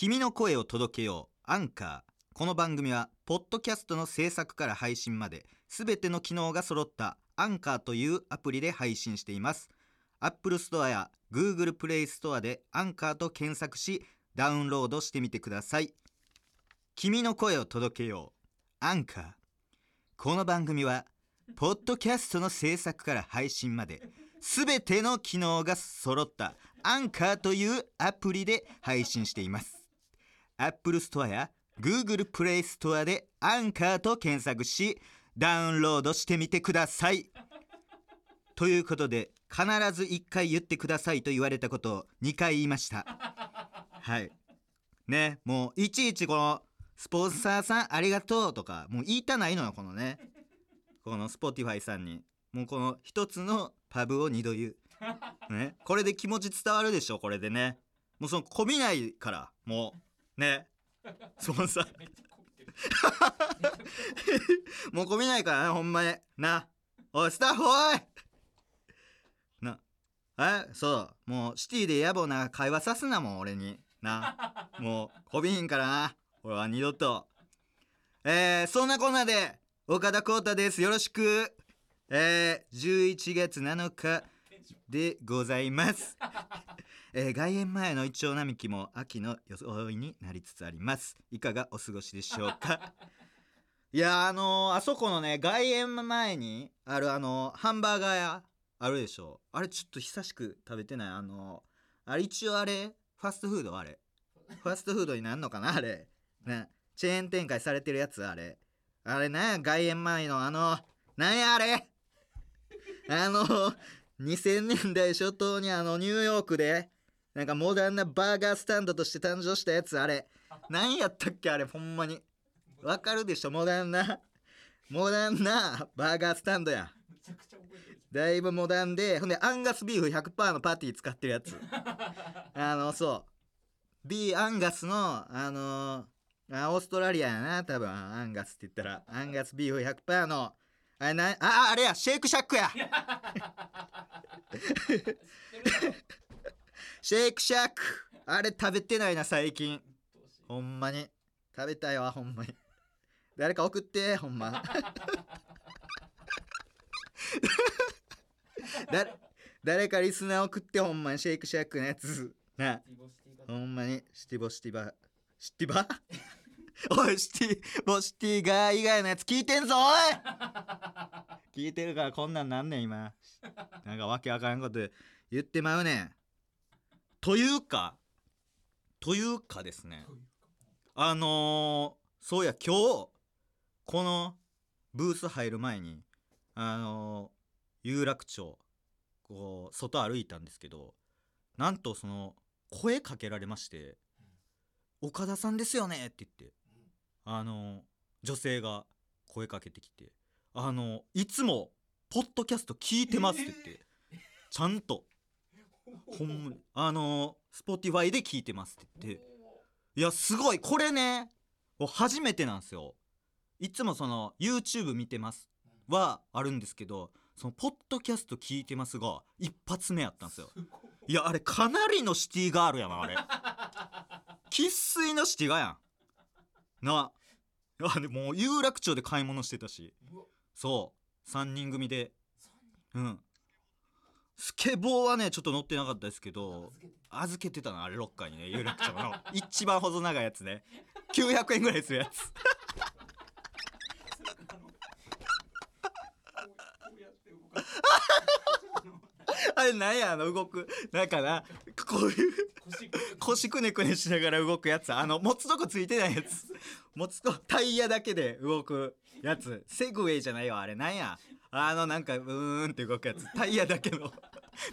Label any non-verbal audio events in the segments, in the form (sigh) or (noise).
君の声を届けよう。アンカー。この番組はポッドキャストの制作から配信まで全ての機能が揃ったアンカーというアプリで配信しています。Apple Store や Google Play Store でアンカーと検索しダウンロードしてみてください。君の声を届けよう。アンカー。この番組はポッドキャストの制作から配信まで全ての機能が揃ったアンカーというアプリで配信しています。Apple Store や Google Play Store でアンカーと検索しダウンロードしてみてください。(laughs) ということで必ず1回言ってくださいと言われたことを2回言いました。(laughs) はい。ねもういちいちこのスポンサーさんありがとうとかもう言いたないのよこのね。この Spotify さんに。もうこの一つのパブを二度言う。(laughs) ね。これで気持ち伝わるでしょこれでね。もうそのこびないからもうね。スポンサーもうこびないからねほんまに。な。おいスタッフおい。な。えそう。もうシティで野暮な会話さすなもん俺に。な。もうこびひんからな。俺は二度と。えー、そんなこんなで岡田浩太です。よろしく。えー、11月7日でございます、えー外苑前のイチョウ並木も秋の装いになりつつあります。いかがお過ごしでしょうか？(laughs) いやあのーあそこのね外苑前にあるあのハンバーガー屋あるでしょ。あれちょっと久しく食べてない。あのあれ一応あれファストフードあれ。ファストフードになんのかな？あれ。ね。チェーン展開されてるやつあれ。あれなんや？外苑前のあのなんやあれ？あの2000年代初頭にあのニューヨークでなんかモダンなバーガースタンドとして誕生したやつあれ。(laughs) 何やったっけあれほんまに。わかるでしょモダンな。モダンなバーガースタンドや。だいぶモダンでほんでアンガスビーフ100%のパティ使ってるやつ。(laughs) あのそう。ビーアンガスのあのあオーストラリアやな多分。アンガスって言ったら。アンガスビーフ100%の。あれなああれやシェイクシャックや (laughs) シェイクシャック。あれ食べてないな最近。ほんまに。食べたいわほんまに。誰か送ってほんま。(laughs) 誰かリスナー送ってほんまに。シェイクシャックのやつ。な。ほんまに。シティボシティバシティバ (laughs) おいシティボシティガー以外のやつ聞いてんぞおい！聞いてるからこんなんなんねん今。なんかわけわからんこと言ってまうねん。というかというかですね。あのー、そうや今日このブース入る前にあのー有楽町こう外歩いたんですけどなんとその声かけられまして「岡田さんですよね」って言ってあのー女性が声かけてきて「あのいつもポッドキャスト聞いてます」って言ってちゃんとほんまに。あのー、Spotify で聞いてますって言って。いやすごい。これね初めてなんですよ。いつもその YouTube 見てますはあるんですけどそのポッドキャスト聞いてますが一発目やったんですよ。いいやあれかなりのシティガールやなあれ。生粋のシティガやん。なあでもう有楽町で買い物してたし。そう。3人組で。うんスケボーはねちょっと乗ってなかったですけど預けて。たなあれロッカーにね有楽町の。一番細長いやつね900円ぐらいするやつ。(laughs) あれなんやあの動く。なんかなこういう腰腰くねくねしながら動くやつ。あの持つとこついてないやつ。持つとタイヤだけで動くやつ。セグウェイじゃないわあれ。なんや？あのなんかうーんって動くやつ。タイヤだけの。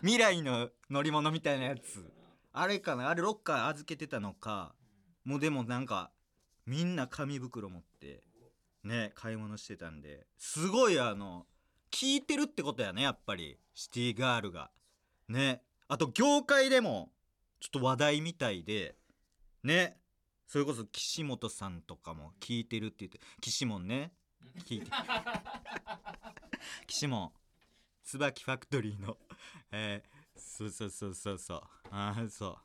未来の乗り物みたいなやつ。あれかな？あれロッカー預けてたのか。もうでもなんかみんな紙袋持ってね買い物してたんで。すごいあの聞いてるってことやねやっぱり。シティガールが。ね。あと業界でもちょっと話題みたいで。ね。それこそ岸本さんとかも聞いてるって言って岸門ね。聞いて。岸門椿ファクトリーのえー、そうそうそうそうそう。ああそう。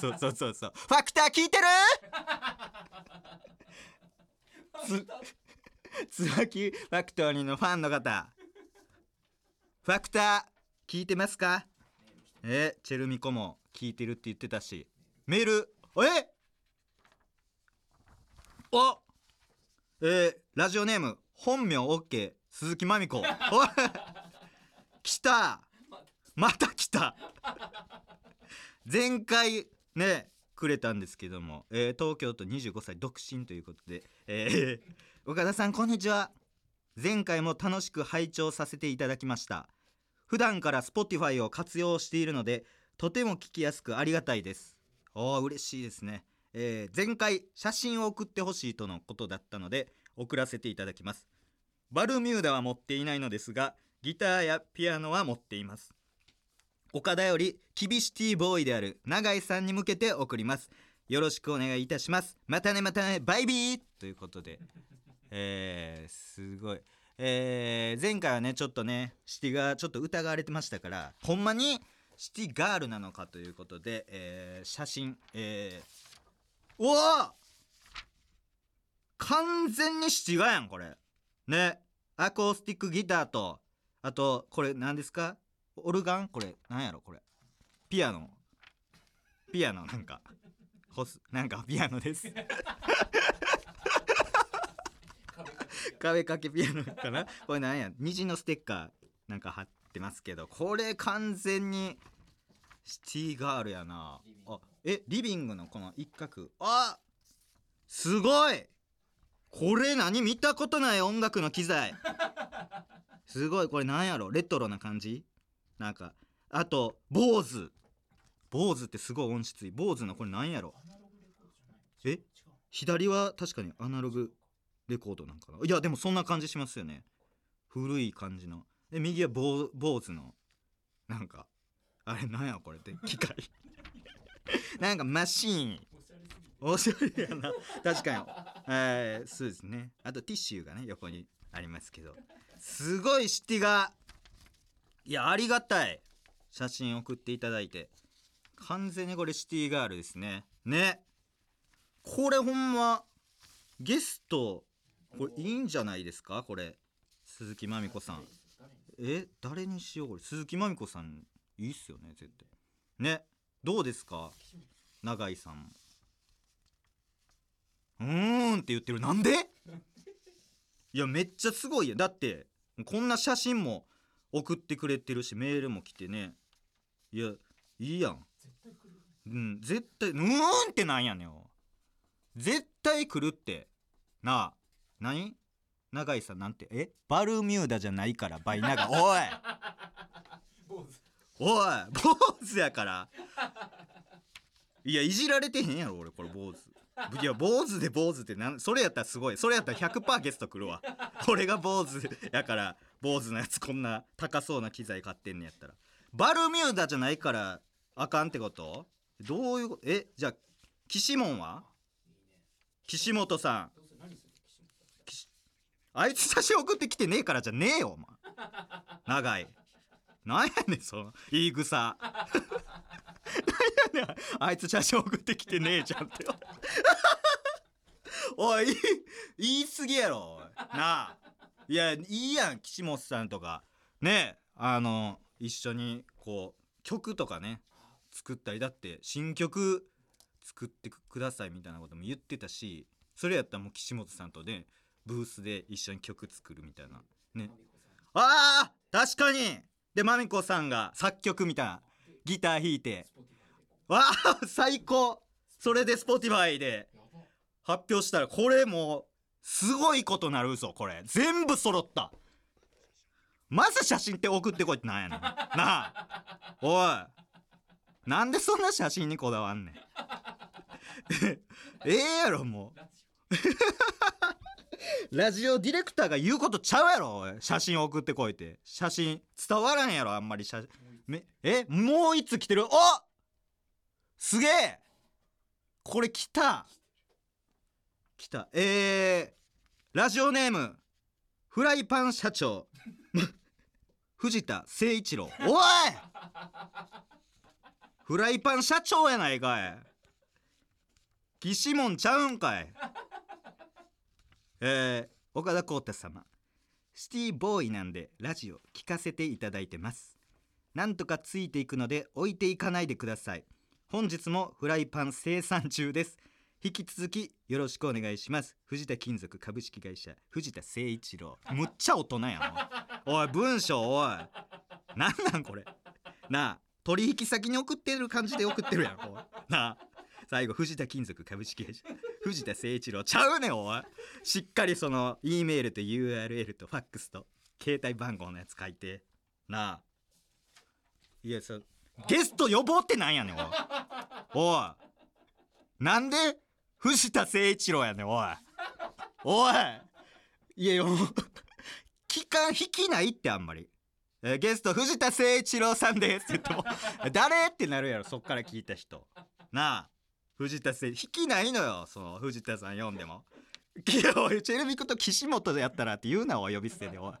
そうそうそうそう。ファクター聞いてる？つ椿ファクトリーのファンの方。ファクター聞いてますか？えチェルミコも聞いてるって言ってたし。メール？え？おえー、ラジオネーム本名 OK 鈴木まみこ。来た。また来た。前回ねくれたんですけども、えー東京都25歳独身ということで、えー岡田さんこんにちは。前回も楽しく拝聴させていただきました。普段から Spotify を活用しているのでとても聞きやすくありがたいです。おー嬉しいですね、えー前回写真を送ってほしいとのことだったので送らせていただきます。バルミューダは持っていないのですがギターやピアノは持っています。岡田よりキビシティボーイである永井さんに向けて送ります。よろしくお願いいたします。またねまたねバイビー!ということで。えー、すごい。えー、前回はねちょっとねシティがちょっと疑われてましたからほんまにシティガールなのかということで、えー、写真えー、うわ!完全にシティガやんこれ。ね。アコースティックギターとあとこれ何ですか？オルガン？これなんやろ？これ。ピアノ。ピアノなんか。ホスなんかピアノです。(laughs) 壁掛けピアノかな？これなんや？虹のステッカーなんか貼ってますけどこれ完全にシティガールやな。あえリビングのこの一角。あすごいこれ何見たことない音楽の機材。(laughs) すごいこれなんやろ？レトロな感じ？なんかあと坊主。坊主ってすごい音質いい。坊主のこれなんやろ？え？左は確かにアナログレコードなんかな？いやでもそんな感じしますよね。古い感じの。で右は坊坊主の。なんかあれなんやこれって機械。(laughs) なんかマシーンおしゃれやな。確かに。えー、そうですね。あとティッシュがね横にありますけど。すごいシティがいやありがたい。写真送っていただいて。完全にこれシティガールですね。ね。これほんまゲストこれいいんじゃないですか？これ。鈴木まみこさん。え誰にしようこれ？鈴木まみこさんいいっすよね絶対。ね。どうですか？永井さん。うーんって言ってる。なんで？いやめっちゃすごいやだってこんな写真も送ってくれてるしメールも来てね。いやいいやん。うん絶対うーんってなんやねん。絶対来るって。なあ何？永井さんなんて？え？バルミューダじゃないからバイナガ。(laughs) おい。おい坊主やから。いやいじられてへんやろ俺これ坊主いや坊主で坊主ってなんそれやったらすごい。それやったら100%ゲスト来るわ。俺が坊主やから坊主のやつこんな高そうな機材買ってんねやったら。バルミューダじゃないからあかんってこと？どういうことえじゃあ岸門は？岸本さん。あいつ写真送ってきてねえからじゃねえよお前。長い。なんやねんその言い草。(laughs) なんやねん。あいつ写真送ってきてねえじゃんって。おい (laughs) 言い過ぎやろおい。なあ。いやいいやん岸本さんとか。ねあの一緒にこう曲とかね作ったりだって新曲作ってくださいみたいなことも言ってたしそれやったらもう岸本さんとねブースで一緒に曲作るみたいな。ね。あー確かに。でまみこさんが作曲みたいな。ギター弾いて。わあ最高。それで Spotify で発表したらこれもうすごいことなるぞこれ。全部揃った。まず写真って送ってこいってなんやねん。なあ。おい。なんでそんな写真にこだわんねん。ええやろもう。ラジオ。ディレクターが言うことちゃうやろおい。写真送ってこいって。写真伝わらんやろあんまり写。めえもう一つ来てる。おすげえ！これ来た来た。えー、ラジオネームフライパン社長。(laughs) 藤田誠一郎。おい！フライパン社長やないかい。岸門ちゃうんかい。えー、岡田浩太様。シティボーイなんでラジオ聞かせていただいてます。なんとかついていくので置いていかないでください。本日もフライパン生産中です。引き続きよろしくお願いします。藤田金属株式会社藤田誠一郎。むっちゃ大人やんおい。文章おい。なんなんこれ。なあ取引先に送ってる感じで送ってるやんこうなあ最後藤田金属株式会社藤田誠一郎。ちゃうねんおい。しっかりその E メールと URL とファックスと携帯番号のやつ書いて。なあ。いやさゲスト呼ぼうってなんやねんおい。おい。なんで藤田誠一郎やねおい。おい。いやよ期間引きないってあんまり、えーゲスト藤田誠一郎さんですって言っても (laughs) 誰ってなるやろそっから聞いた人。なあ藤田誠引きないのよその藤田さん読んでも。いやおいチェルミコと岸本でやったらって言うなお呼び捨てでおい。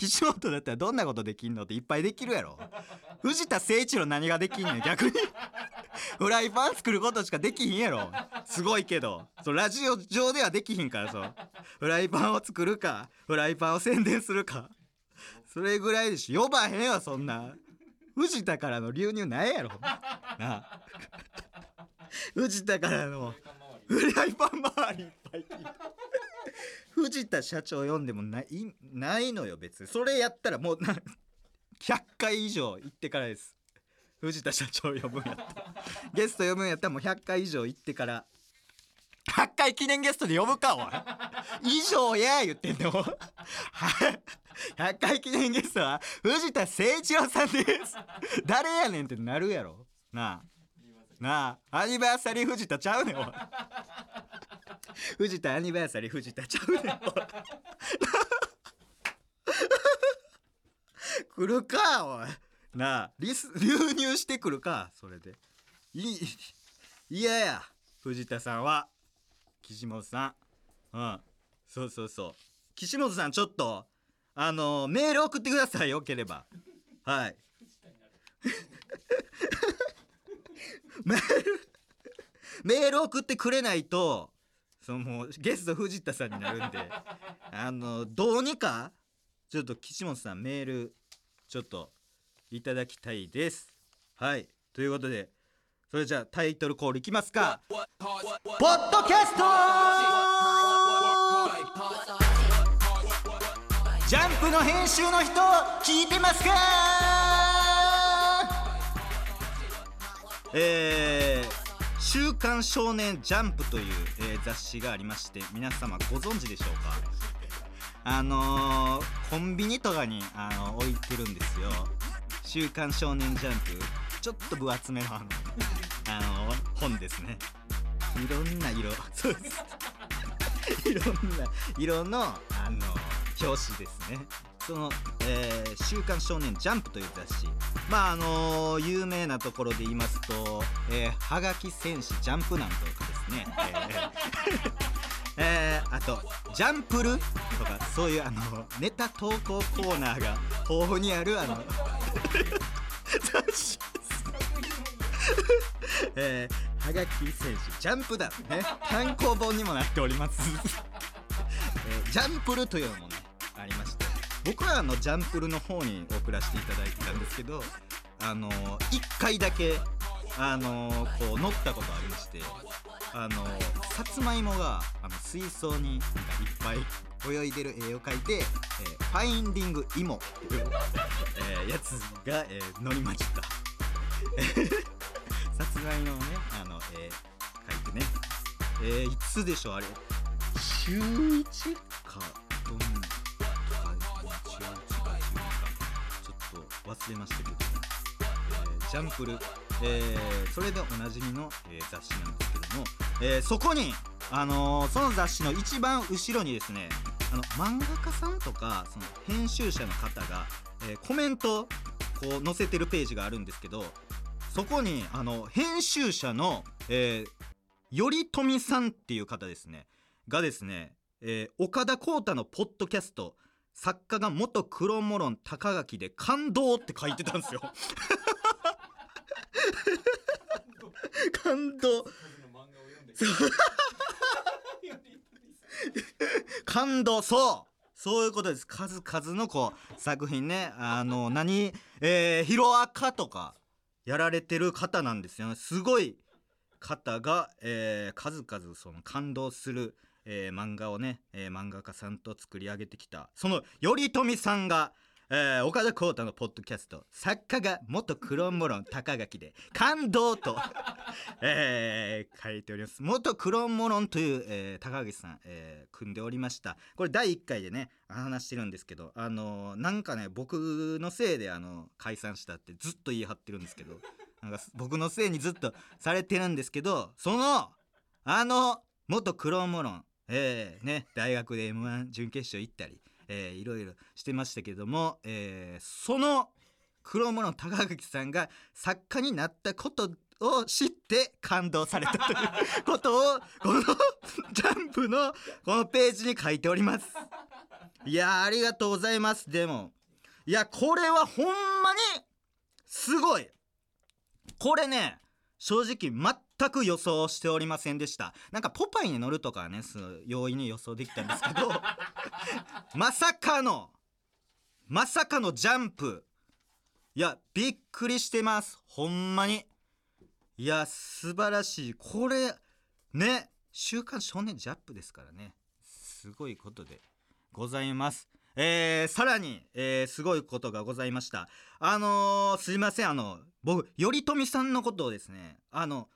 岸本だったらどんなことできんのっていっぱいできるやろ。(laughs) 藤田誠一郎何ができんねん。逆に。(laughs) フライパン作ることしかできひんやろ。すごいけど。そうラジオ上ではできひんからそう。フライパンを作るか。フライパンを宣伝するか。それぐらいでし。ょ呼ばへんよそんな。藤田からの流入ないやろ。なあ。(laughs) 藤田からのフライパン周りいっぱい聞いて (laughs) 藤田社長読んでもないないのよ別に。それやったらもう100回以上行ってからです。藤田社長呼ぶんやったら。ゲスト呼ぶんやったらもう100回以上行ってから。100回記念ゲストで呼ぶかおい。以上や言ってんの。(laughs) は100回記念ゲストは藤田誠一郎さんです。誰やねんってなるやろ。なあ。なあ。アニバーサリー藤田ちゃうねんおい。藤田アニバーサリー藤田ちゃうねん来るかおい。なあリス流入してくるかそれで。いい嫌や藤田さんは岸本さん。うん。そうそうそう。岸本さんちょっとあのメール送ってくださいよければ。はい。メールメール送ってくれないとそのもうゲスト藤田さんになるんで (laughs) あのどうにかちょっと岸本さんメールちょっといただきたいです。はい。ということでそれじゃあタイトルコールいきますか。ポッドキャスト。ジャンプの編集の人聞いてますか。えー、週刊少年ジャンプという、えー雑誌がありまして皆様ご存知でしょうか？あのー、コンビニとかに、あの置いてるんですよ「週刊少年ジャンプ」ちょっと分厚めのあの、あの本ですね。いろんな色。そうです。いろんな色のあの表紙ですね。その、えー週刊少年ジャンプ」という雑誌。まああの有名なところで言いますと「えーはがき戦士ジャンプなん」とかですね、えーえーあと「ジャンプル」とかそういうあのネタ投稿コーナーが豊富にあるあの雑誌えー、はがき戦士ジャンプ団ね。単行本にもなっております、えージャンプルというのもねありまして。僕はあのジャンプルの方に送らせていただいてたんですけどあの1回だけあのこう乗ったことありましてあのさつまいもがあの水槽になんかいっぱい泳いでる絵を描いて、えーファインディングイモっていう、えーやつが、えー乗りました。(laughs) さつまいもをねあの、えー描いてね。えーいつでしょうあれ。週1かどんと忘れましたけど、えージャンプル、えーそれでおなじみの、えー雑誌なんですけども、えーそこに、あのーその雑誌の一番後ろにですねあの漫画家さんとかその編集者の方が、えーコメントこう載せてるページがあるんですけどそこにあの編集者の、えー、頼富さんっていう方ですね。がですね、えー岡田浩太のポッドキャスト作家が元黒モロン高垣で感動って書いてたんですよ。感動。感動。そう。そういうことです。数々のこう作品ね。あの何えー、ヒロアカとかやられてる方なんですよね。すごい方が、えー数々その感動する、えー漫画をね、えー漫画家さんと作り上げてきたその頼富さんが、えー岡田浩太のポッドキャスト作家が元クロンモロン高垣で感動と、(laughs) えー書いております。元クロンモロンという、えー高垣さん、えー組んでおりました。これ第1回でね話してるんですけどあのーなんかね僕のせいであの解散したってずっと言い張ってるんですけど (laughs) なんか僕のせいにずっとされてるんですけどそのあの元クロンモロンえー、ね大学で m 1準決勝行ったり、えー、いろいろしてましたけども、えーそのクローンモロン高垣さんが作家になったことを知って感動されたということをこのジャンプのこのページに書いております。いやありがとうございます。でもいやこれはほんまにすごい。これね正直全く予想しておりませんでした。なんかポパイに乗るとかはね容易に予想できたんですけど (laughs) まさかのまさかのジャンプ。いやびっくりしてます。ほんまに。いや素晴らしい。これね「週刊少年ジャンプ」ですからね。すごいことでございますえー、さらに、えー、すごいことがございました。あのー、すいません。あの僕頼富さんのことをですねあの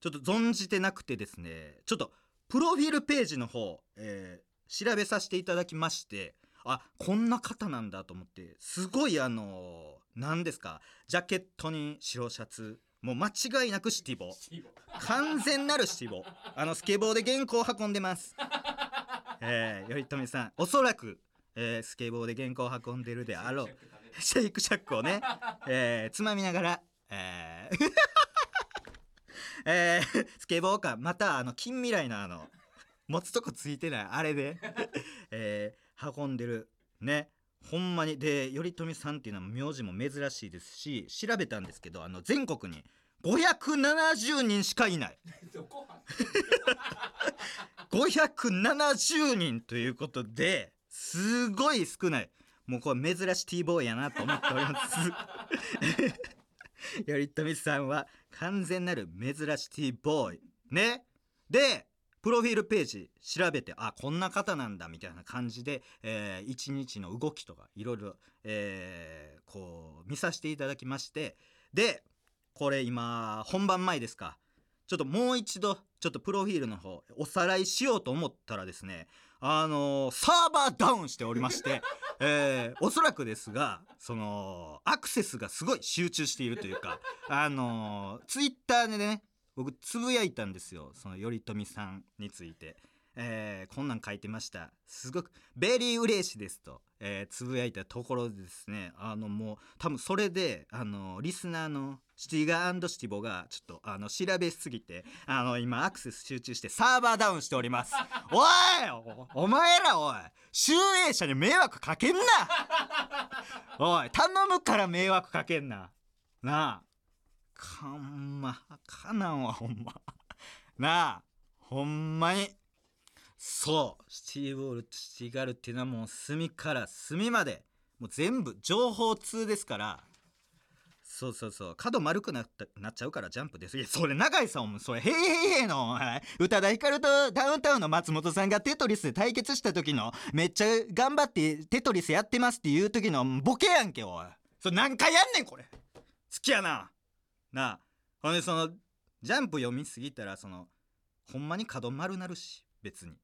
ちょっと存じてなくてですねちょっとプロフィールページの方、えー調べさせていただきましてあこんな方なんだと思ってすごいあの何ですかジャケットに白シャツもう間違いなくシティボ完全なるシティボあのスケボーで原稿を運んでます。えー、頼富さんおそらく、えースケボーで原稿を運んでるであろう。シェイクシャックをね、(laughs) えーつまみながら、えー (laughs) えースケボーかまたあの近未来のあの持つとこついてないあれで、(laughs) えー運んでるね。ほんまにで頼富さんっていうのは名字も珍しいですし調べたんですけどあの全国に570人しかいない。どこ？570人ということですごい少ない。もうこれ珍しい T ボーイやなと思っております。(laughs) 頼富さんは完全なる珍しい T ボーイ。ね。でプロフィールページ調べてあこんな方なんだみたいな感じで、えー一日の動きとかいろいろえーこう見させていただきまして。でこれ今本番前ですか。ちょっともう一度ちょっとプロフィールの方おさらいしようと思ったらですねあのーサーバーダウンしておりまして、(laughs) えーおそらくですがそのアクセスがすごい集中しているというかあのーツイッターでね僕つぶやいたんですよその頼富さんについて。えーこんなん書いてました。すごく very 嬉しいですと、えーつぶやいたところでですね。あのもう多分それであのリスナーのシティガーシティボがちょっとあの調べすぎてあの今アクセス集中してサーバーダウンしております。おいお前らおい集英者に迷惑かけんな。おい頼むから迷惑かけんな。なあ。かんまかなんわほんま。なあほんまに。そう。シティボールとシティガールっていうのはもう隅から隅まで。もう全部情報通ですから。そうそうそう。角丸くなったなっちゃうからジャンプですいやそれ永井さんもそれ「へいへいへい」のはい宇多田ヒカルとダウンタウンの松本さんがテトリスで対決した時のめっちゃ頑張ってテトリスやってますっていう時のボケやんけおい。それ何回やんねんこれ。好きやな。なあ。ほんでそのジャンプ読みすぎたらそのほんまに角丸なるし別に。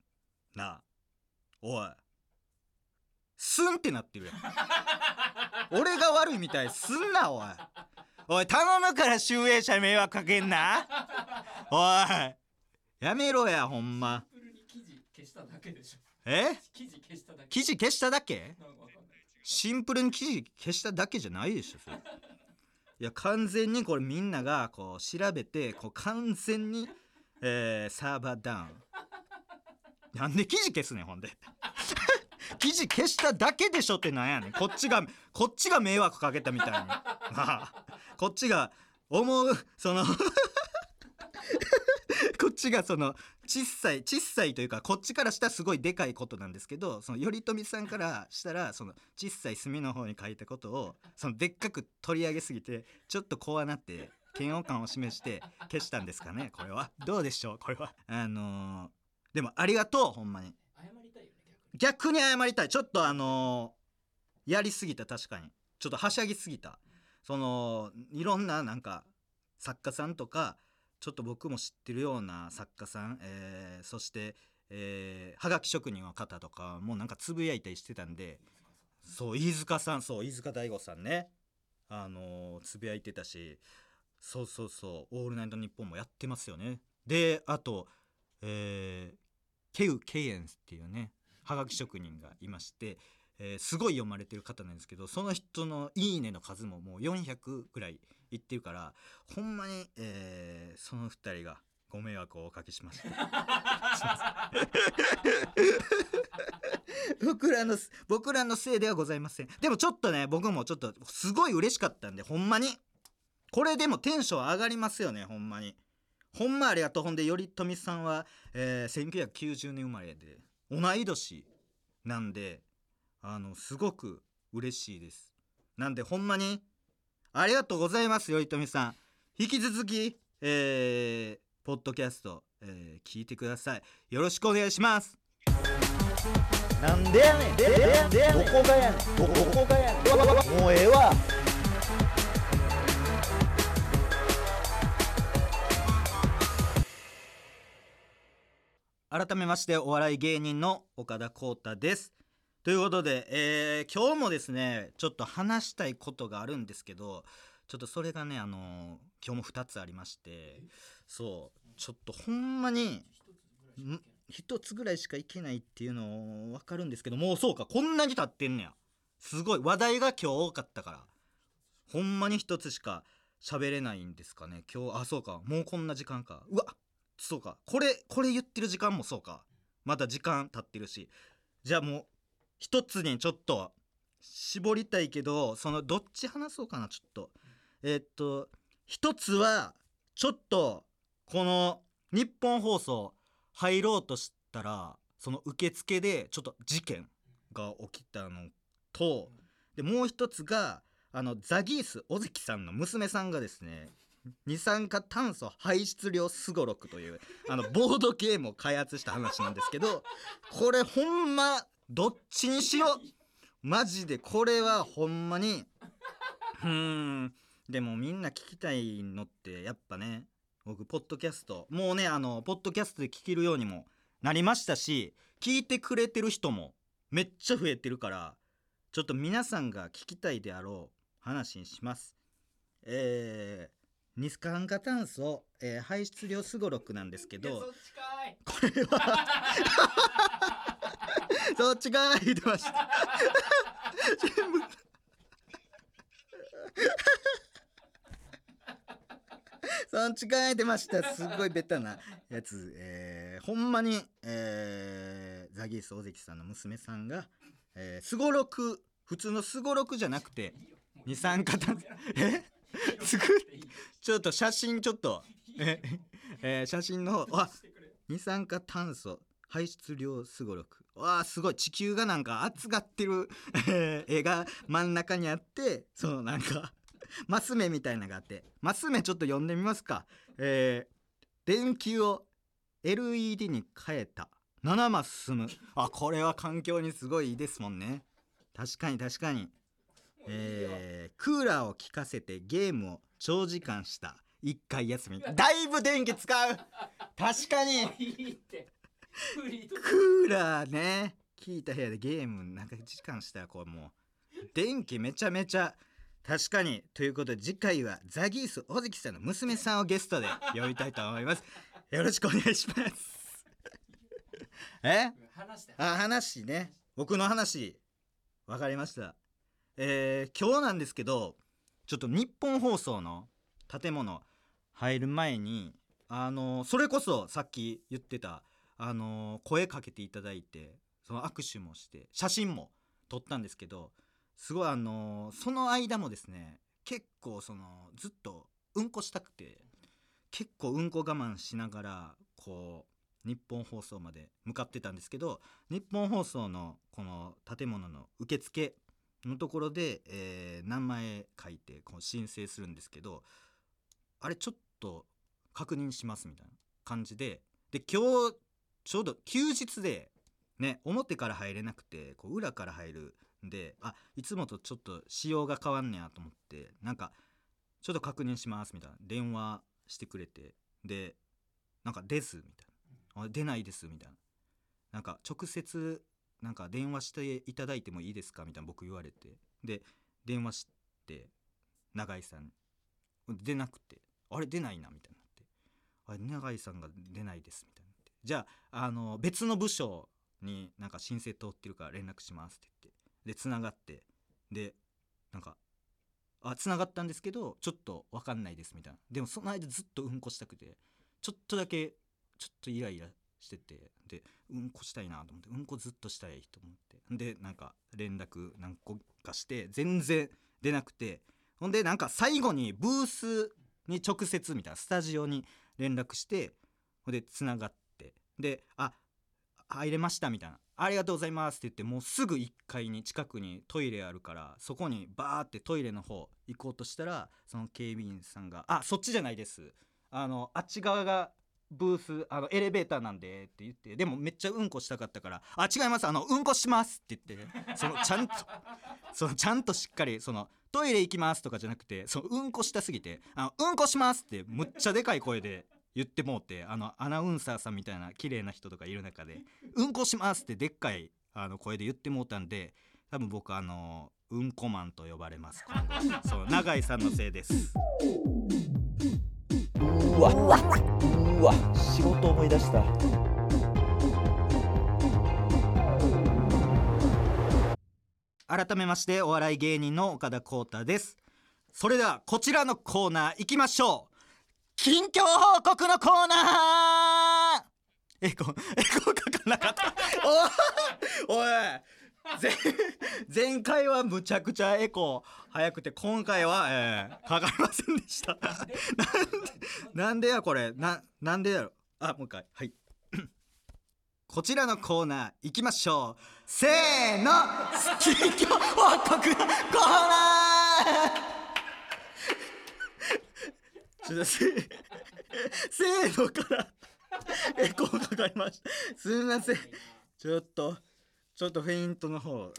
なあ。おい。スンってなってるやん。(laughs) 俺が悪いみたいすんなおい。おい頼むから集英者に迷惑かけんな。おい。やめろやほんま。シンプルに記事消しただけでしょ。え？記事消しただけ。記事消しただけ？シンプルに記事消しただけじゃないでしょそれ。いや完全にこれみんながこう調べてこう完全に、えーサーバーダウンなんで記事消すねんほんで。(laughs) 記事消しただけでしょってなんやねん。こっちがこっちが迷惑かけたみたいに。あ (laughs) あこっちが思うその (laughs) こっちがその小さい小さいというかこっちからしたらすごいでかいことなんですけどその頼富さんからしたらその小さい墨の方に書いたことをそのでっかく取り上げすぎてちょっと怖なって嫌悪感を示して消したんですかねこれは。どうでしょうこれは。あのーでもありがとうほんまに。謝りたいよね逆に。逆に謝りたい。ちょっとあのーやりすぎた確かに。ちょっとはしゃぎすぎた。そのいろんななんか作家さんとかちょっと僕も知ってるような作家さん、えーそして、えーはがき職人の方とかもなんかつぶやいたりしてたんでそう飯塚さんそう飯塚大吾さんね。あのーつぶやいてたしそうそうそう「オールナイトニッポン」もやってますよね。であとえーケウ・ケイエンスっていうねはがき職人がいまして、えーすごい読まれてる方なんですけどその人の「いいね」の数ももう400ぐらいいってるからほんまに、えーその2人がご迷惑をおかけしました。(laughs) 僕らの僕らのせいではございません。でもちょっとね僕もちょっとすごい嬉しかったんでほんまに。これでもテンション上がりますよねほんまに。ほんまありがとう。ほんで頼富さんは、えー1990年生まれで同い年なんであのすごく嬉しいです。なんでほんまにありがとうございます頼富さん。引き続きえー、ポッドキャスト、えー聞いてください。よろしくお願いします。なんでやねん。でででどこがやねん。どどこがやねん。もうええわ改めましてお笑い芸人の岡田浩太です。ということで、えー今日もですねちょっと話したいことがあるんですけどちょっとそれがねあのー今日も2つありましてそうちょっとほんまにん？一つぐらいしかいけないっていうの分かるんですけどもうそうかこんなに経ってんねや。すごい話題が今日多かったから。ほんまに一つしか喋れないんですかね今日。あそうかもうこんな時間か。うわそうか。これこれ言ってる時間もそうか。まだ時間経ってるし。じゃあもう一つにちょっと絞りたいけどそのどっち話そうかなちょっと。えーっと一つはちょっとこの日本放送入ろうとしたらその受付でちょっと事件が起きたのとでもう一つがあのザギース尾関さんの娘さんがですね二酸化炭素排出量すごろくというあのボードゲームを開発した話なんですけど (laughs) これほんまどっちにしろ。マジでこれはほんまに。うん。でもみんな聞きたいのってやっぱね僕ポッドキャストもうねあのポッドキャストで聞けるようにもなりましたし聞いてくれてる人もめっちゃ増えてるからちょっと皆さんが聞きたいであろう話にします。えー、二酸化炭素、えー排出量すごろくなんですけどいやそっちかい。これは (laughs) そっちが言ってました。全部。そっちが言ってました。すっごいベタなやつ、えーほんまに、えーザギース尾関さんの娘さんがえーすごろく普通のすごろくじゃなくて二酸化炭素。え？すごい。ちょっと写真ちょっと。ええー写真の方。あ二酸化炭素排出量すごろく。わあすごい。地球がなんか熱がってる、えー絵が真ん中にあってそのなんかマス目みたいなのがあって。マス目ちょっと読んでみますか。えー電球を LED に変えた。7マス進む。あこれは環境にすごいいいですもんね。確かに確かに。えークーラーを効かせてゲームを長時間した。1回休み。だいぶ電気使う。(laughs) 確かに。ク。ーラーね効いた部屋でゲームなんか時間したらこれもう電気めちゃめちゃ確かに。ということで次回はザギース尾関さんの娘さんをゲストで呼びたいと思います。よろしくお願いします。(laughs) え？話あ話ね。僕の話。わかりましたえー今日なんですけどちょっと日本放送の建物入る前にあのそれこそさっき言ってたあの声かけていただいてその握手もして写真も撮ったんですけどすごいあのその間もですね結構そのずっとうんこしたくて結構うんこ我慢しながらこう日本放送まで向かってたんですけど日本放送のこの建物の受付のところで、えー名前書いてこう申請するんですけどあれちょっと確認しますみたいな感じでで今日ちょうど休日でね表から入れなくてこう裏から入るんであいつもとちょっと仕様が変わんねやと思ってなんかちょっと確認しますみたいな。電話してくれてでなんか「です」みたいな「出ないです」みたいな。なんか直接なんか電話していただいてもいいですかみたいな僕言われて。で電話して永井さん。出なくて。あれ出ないなみたいになって。あれ永井さんが出ないですみたいなって。じゃああの別の部署になんか申請通ってるから連絡しますって言って。でつながって。でなんかあつながったんですけどちょっと分かんないですみたいな。でもその間ずっとうんこしたくてちょっとだけちょっとイライラしててでうんこしたいなと思ってうんこずっとしたいと思って。でなんか連絡何個かして全然出なくてほんでなんか最後にブースに直接みたいなスタジオに連絡してほんでつながって。で「あ入れました」みたいな「ありがとうございます」って言ってもうすぐ1階に近くにトイレあるからそこにバーってトイレの方行こうとしたらその警備員さんが「あそっちじゃないです」あのあっち側がブースあのエレベーターなんでって言ってでもめっちゃうんこしたかったから「あ違いますあのうんこします」って言ってそのちゃんと (laughs) そのちゃんとしっかりそのトイレ行きますとかじゃなくてそのうんこしたすぎて「あのうんこします」ってむっちゃでかい声で言ってもうてあのアナウンサーさんみたいな綺麗な人とかいる中で「うんこします」ってでっかいあの声で言ってもうたんで多分僕あのうんこマンと呼ばれます。今後そう永井さんのせいです。うわうわわ仕事思い出した。改めましてお笑い芸人の岡田浩太です。それではこちらのコーナー行きましょう。近況報告のコーナー。エコエコかかなかった。おおい前前回はむちゃくちゃエコー。早くて今回は、えーかかりませんでした。なんでなんでやこれ？ななんでやろ？あもう一回。はい。(coughs) こちらのコーナー行きましょう。せーの！近況報告コーナー。ちょっとせせーのからエコーかかりました。すみません。ちょっとちょっとフェイントの方。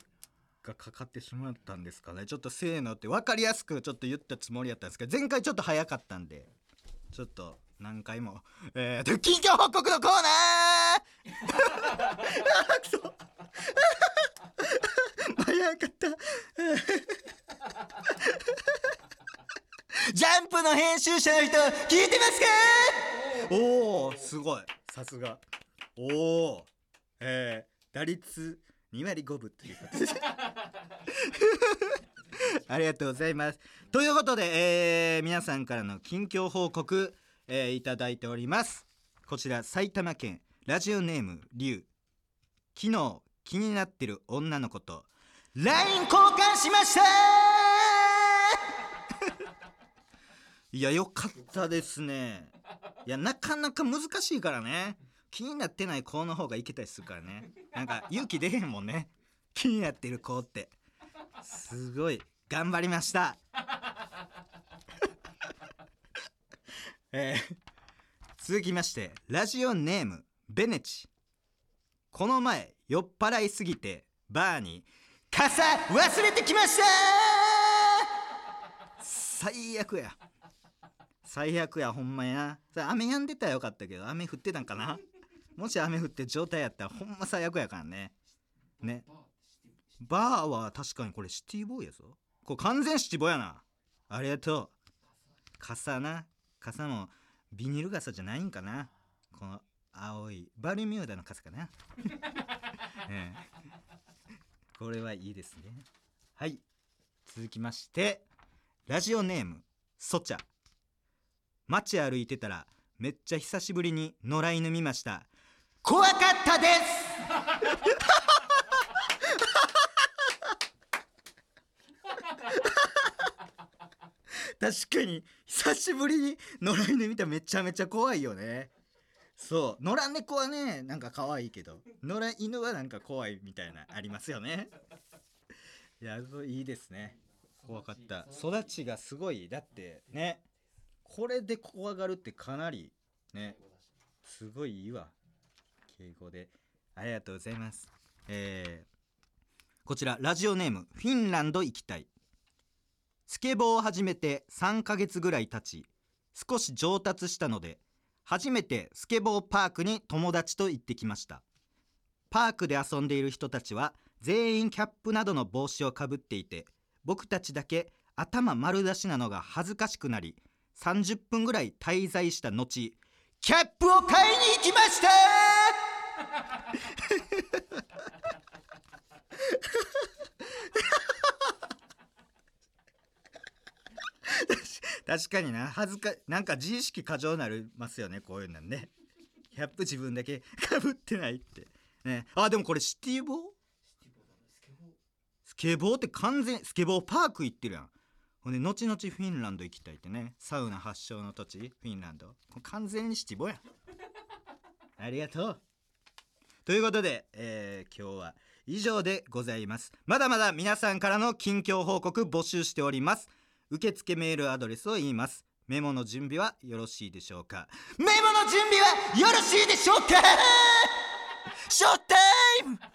がかかってしまったんですかね。ちょっとせーのって分かりやすくちょっと言ったつもりやったんですけど前回ちょっと早かったんでちょっと何回もえーと近況報告のコーナー！あ (laughs) ーくそ！早かった。ジャンプの編集者の人聞いてますか？おおすごい。さすが。おおえー、打率2割5分ということで。(laughs) ありがとうございます。ということで、えー皆さんからの近況報告、えーいただいております。こちら埼玉県ラジオネームりゅう昨日気になってる女の子と LINE 交換しました。(laughs) いやよかったですね。いやなかなか難しいからね。気になってない子の方がいけたりするからね。なんか勇気出へんもんね。気になってる子って。すごい。頑張りました。(laughs) えー続きましてラジオネームベネチ。この前酔っ払いすぎてバーに傘忘れてきました。最悪や。最悪やほんまや雨止んでたらよかったけど雨降ってたんかな。もし雨降って状態やったらほんま最悪やからね。ね。バーは確かにこれシティボーイやぞ。これ完全シティボーイやな。ありがとう。傘な。傘もビニール傘じゃないんかな。この青い。バルミューダの傘かな、(laughs) ええ。これはいいですね。はい。続きましてラジオネームソチャ。街歩いてたらめっちゃ久しぶりに野良犬見ました怖かったです。確かに。久しぶりに野良犬見ためちゃめちゃ怖いよね。そう。野良猫はねなんか可愛いけど。野良犬はなんか怖いみたいなありますよね。いやいいですね。怖かった。育ちがすごい。だってねこれで怖がるってかなりねすごいいいわ。敬語で。ありがとうございます。えー、こちらラジオネームフィンランド行きたい。スケボーを始めて3ヶ月ぐらい経ち少し上達したので初めてスケボーパークに友達と行ってきました。パークで遊んでいる人たちは全員キャップなどの帽子をかぶっていて僕たちだけ頭丸出しなのが恥ずかしくなり30分ぐらい滞在した後キャップを買いに行きました確かにな。恥ずかなんか自意識過剰になりますよねこういうのね。キャップ自分だけ (laughs) かぶってないって。ね。あでもこれシティボー。スケボーって完全スケボーパーク行ってるやん。ほんで後々フィンランド行きたいってね。サウナ発祥の土地フィンランド。完全にシティボーやん。ありがとう。ということで、えー今日は以上でございます。まだまだ皆さんからの近況報告募集しております。受付メールアドレスを言います。メモの準備はよろしいでしょうか？メモの準備はよろしいでしょうか？ショータイム！(laughs)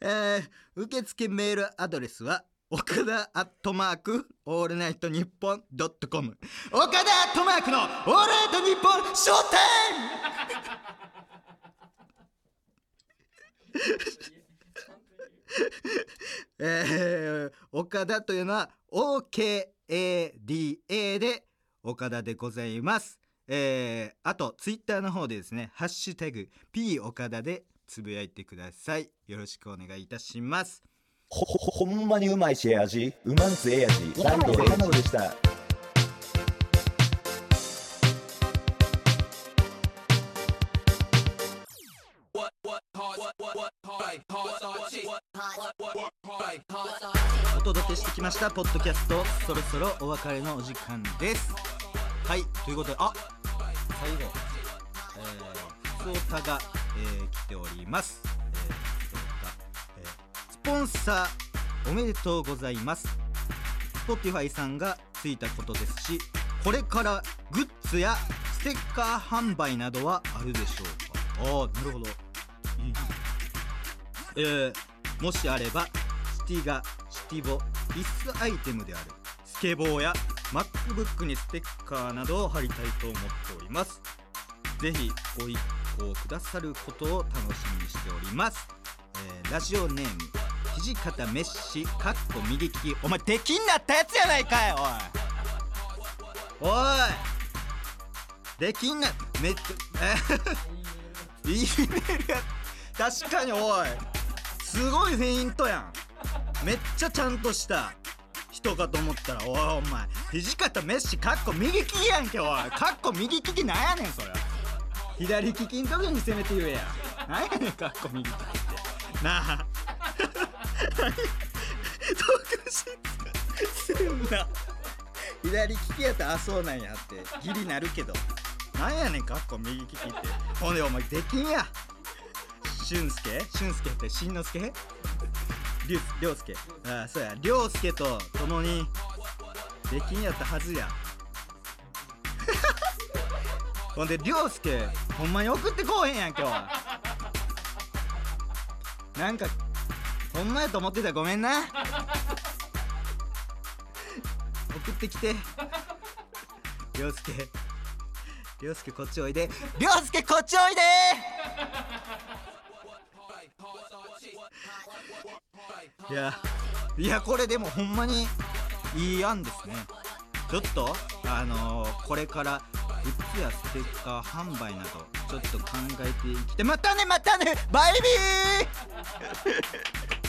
えー受付メールアドレスは岡田アットマークオールナイトニッポンドットコム。岡田アットマークのオールナイトニッポンショータイムえー、岡田というのは OKADA で岡田でございます。えー、あとツイッターの方でですね「ハッシュタグ #P 岡田」でつぶやいてください。よろしくお願いいたします。ほほほんまにうまいしええ味？うまんつええ味。ライド山野でした。お届けしてきましたポッドキャスト。そろそろお別れのお時間です。はいということであ最後えー、ふつおたが、えー、来ておりますスポンサーおめでとうございます。Spotify さんがついたことですしこれからグッズやステッカー販売などはあるでしょうか？ああなるほど。いい。えー、もしあればシティがシティボ必須アイテムであるスケボーや MacBook にステッカーなどを貼りたいと思っております。ぜひご一報くださることを楽しみにしております、えーラジオネーム土方メッシかっこ右利きお前出禁になったやつやないかいおいおい出禁なめっちゃえいいメールや確かにおいすごいフェイントやんめっちゃちゃんとした人かと思ったらおいお前土方メッシかっこ右利きやんけおいかっこ右利きなんやねんそれ左利きん時に攻めて言えやなんやねんかっこ右利きってなあ (laughs) 特筆すんな。左利きやったらあそうなんやって。ギリなるけど。なんやねんかっこ右利きって。ほんでお前できんや。俊介？俊介ってしんのすけ？りゅりょうすけああそうや。りょうすけと共にできんやったはずや。(laughs) ほんでりょうすけほんまに送ってこうへんやん今日は。なんかほんまやと思ってた。らごめんな。送ってきて。りょうすけりょうすけこっちおいで。りょうすけこっちおいで。いやいやこれでもほんまにいい案ですね。ちょっとあのーこれからグッズやステッカー販売などちょっと考えていきて。またねまたねバイビー！